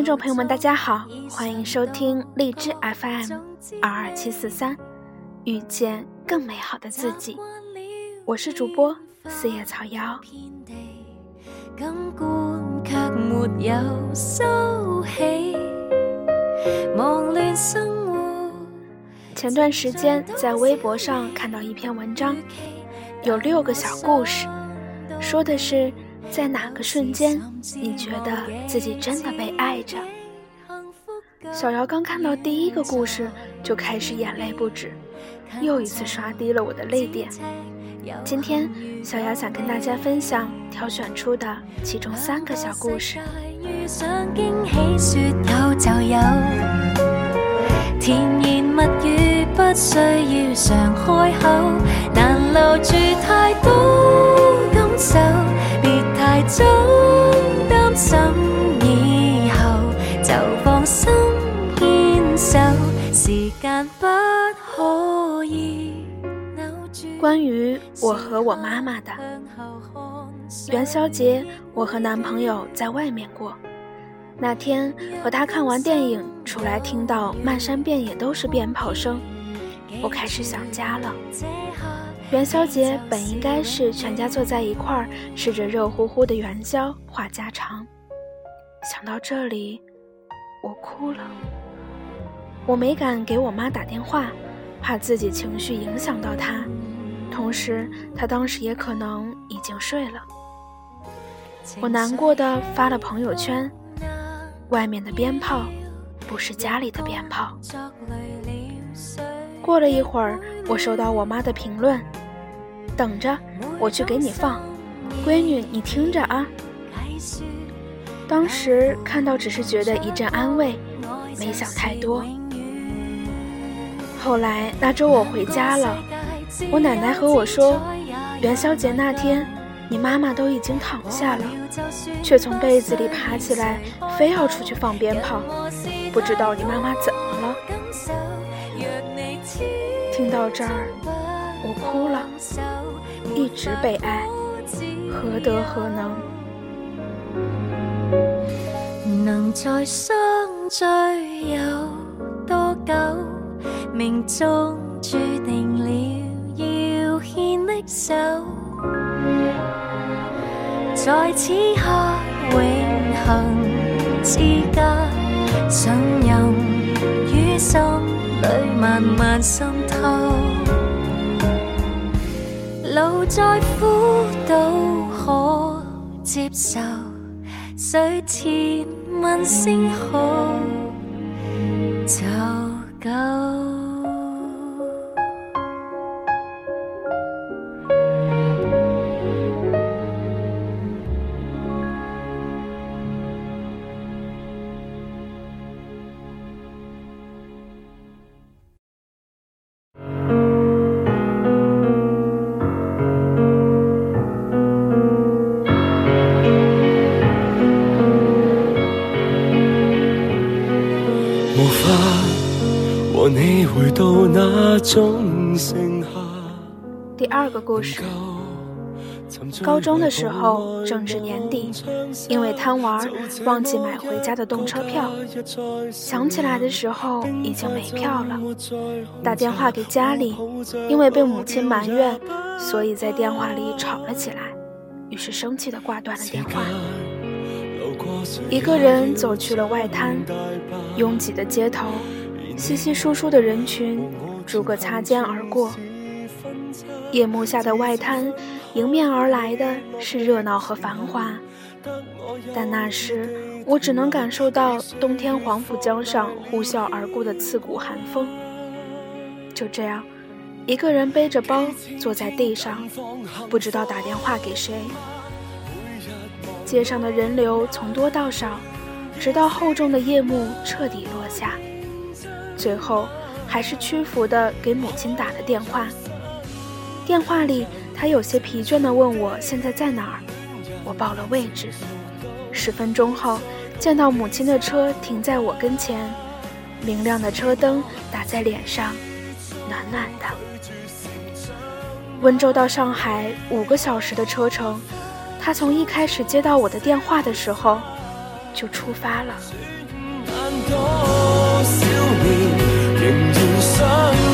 听众朋友们，大家好，欢迎收听荔枝 FM 二二七四三，遇见更美好的自己。我是主播四叶草瑶。前段时间在微博上看到一篇文章，有六个小故事，说的是。在哪个瞬间，你觉得自己真的被爱着？小姚刚看到第一个故事，就开始眼泪不止，又一次刷低了我的泪点。今天，小姚想跟大家分享挑选出的其中三个小故事。甜言蜜语不需要常开口，关于我和我妈妈的元宵节，我和男朋友在外面过。那天和他看完电影出来，听到漫山遍野都是鞭炮声，我开始想家了。元宵节本应该是全家坐在一块儿，吃着热乎乎的元宵，话家常。想到这里，我哭了。我没敢给我妈打电话，怕自己情绪影响到她，同时她当时也可能已经睡了。我难过的发了朋友圈，外面的鞭炮不是家里的鞭炮。过了一会儿，我收到我妈的评论。等着，我去给你放，闺女，你听着啊。当时看到只是觉得一阵安慰，没想太多。后来那周我回家了，我奶奶和我说，元宵节那天你妈妈都已经躺下了，却从被子里爬起来，非要出去放鞭炮，不知道你妈妈怎么了。听到这儿，我哭了。一直被爱，何德何能？能再相聚有多久？命中注定了要牵的手，在此刻永恒之家，信任于心里慢慢渗透。路再苦都可接受，水浅问声好就够。够。第二个故事，高中的时候正值年底，因为贪玩忘记买回家的动车票，想起来的时候已经没票了。打电话给家里，因为被母亲埋怨，所以在电话里吵了起来，于是生气的挂断了电话。一个人走去了外滩，拥挤的街头，稀稀疏疏的人群。逐个擦肩而过，夜幕下的外滩，迎面而来的是热闹和繁华，但那时我只能感受到冬天黄浦江上呼啸而过的刺骨寒风。就这样，一个人背着包坐在地上，不知道打电话给谁。街上的人流从多到少，直到厚重的夜幕彻底落下，最后。还是屈服的给母亲打了电话。电话里，他有些疲倦的问我现在在哪儿。我报了位置。十分钟后，见到母亲的车停在我跟前，明亮的车灯打在脸上，暖暖的。温州到上海五个小时的车程，他从一开始接到我的电话的时候就出发了。sun.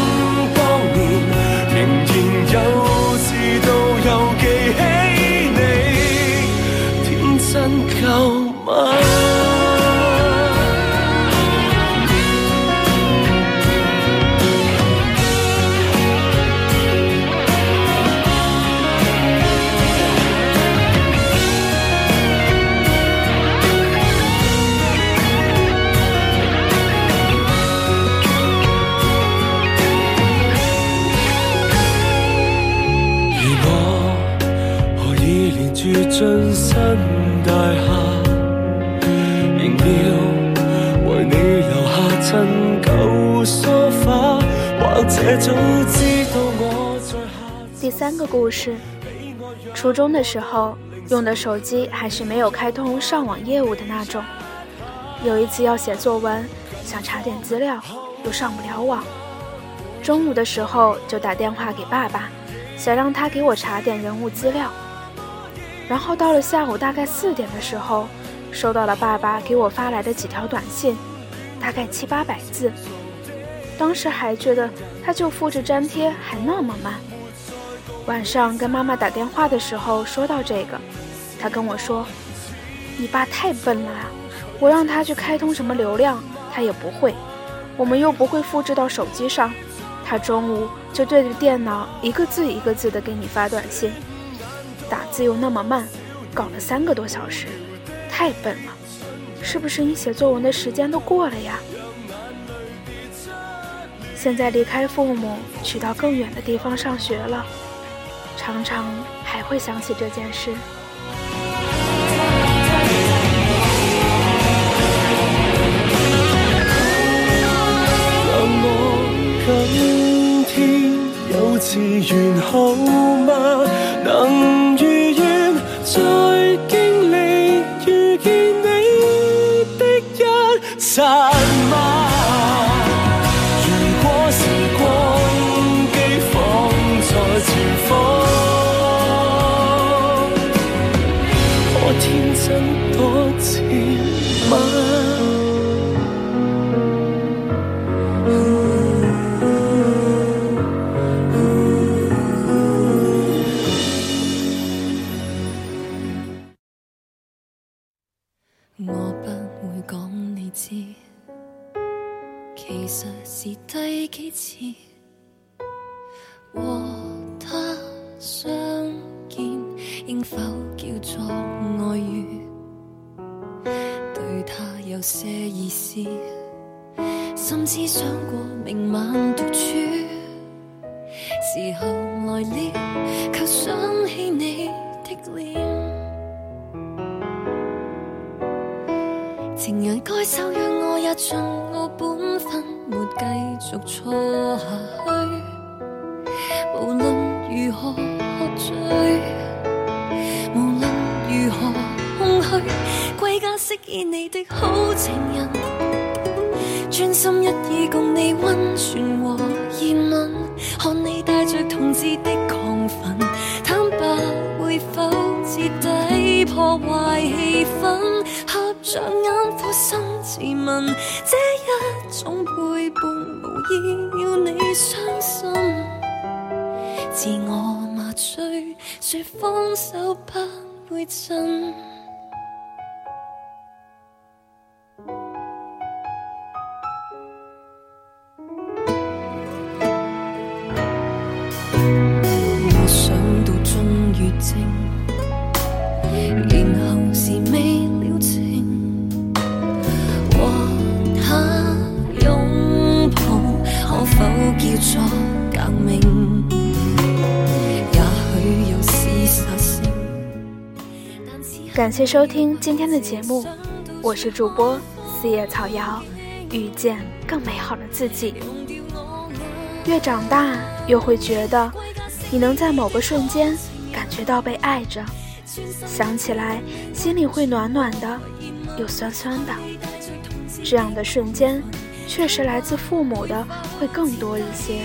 尽身大夏赢了，为你留下曾旧第三个故事，初中的时候用的手机还是没有开通上网业务的那种。有一次要写作文，想查点资料，又上不了网。中午的时候就打电话给爸爸，想让他给我查点人物资料。然后到了下午大概四点的时候，收到了爸爸给我发来的几条短信，大概七八百字。当时还觉得他就复制粘贴还那么慢。晚上跟妈妈打电话的时候说到这个，他跟我说：“你爸太笨了！我让他去开通什么流量，他也不会。我们又不会复制到手机上，他中午就对着电脑一个字一个字的给你发短信。”字又那么慢，搞了三个多小时，太笨了！是不是你写作文的时间都过了呀？现在离开父母，去到更远的地方上学了，常常还会想起这件事。让我今天幼稚园好吗？真多次吗？我不会讲你知，其实是第几次和他相见，应否叫做？些意思甚至想过明晚独处，时候来了，却想起你的脸。情人该守约，我也尽我本分，没继续错下去。无论如何喝醉，无论如何空虚，归家饰演你的好情人。专心一意共你温存和热吻，看你带着同志的亢奋，坦白会否彻底破坏气氛？合着眼苦心自问，这一种背叛无意要你伤心，自我麻醉，说放手不会震。感谢收听今天的节目，我是主播四叶草瑶，遇见更美好的自己。越长大，越会觉得，你能在某个瞬间感觉到被爱着，想起来心里会暖暖的，又酸酸的。这样的瞬间，确实来自父母的会更多一些，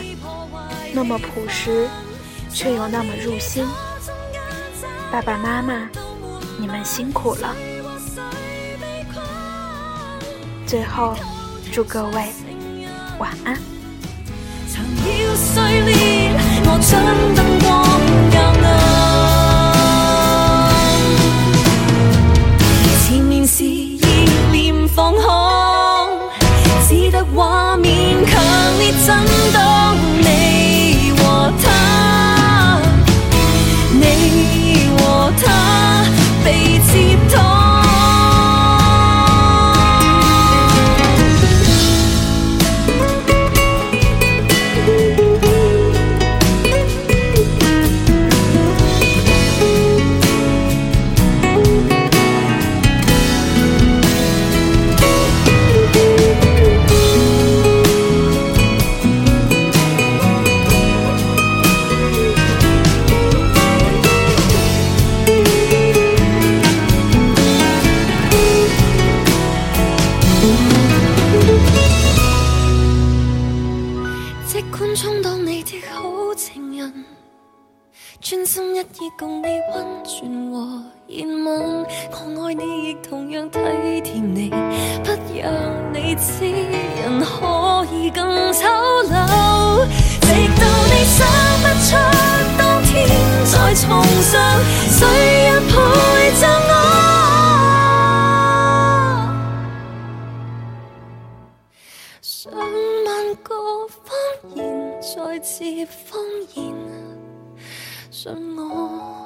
那么朴实，却又那么入心。爸爸妈妈。你们辛苦了。最后，祝各位晚安。重上，谁人陪着我？上万个谎言再次谎言，信我。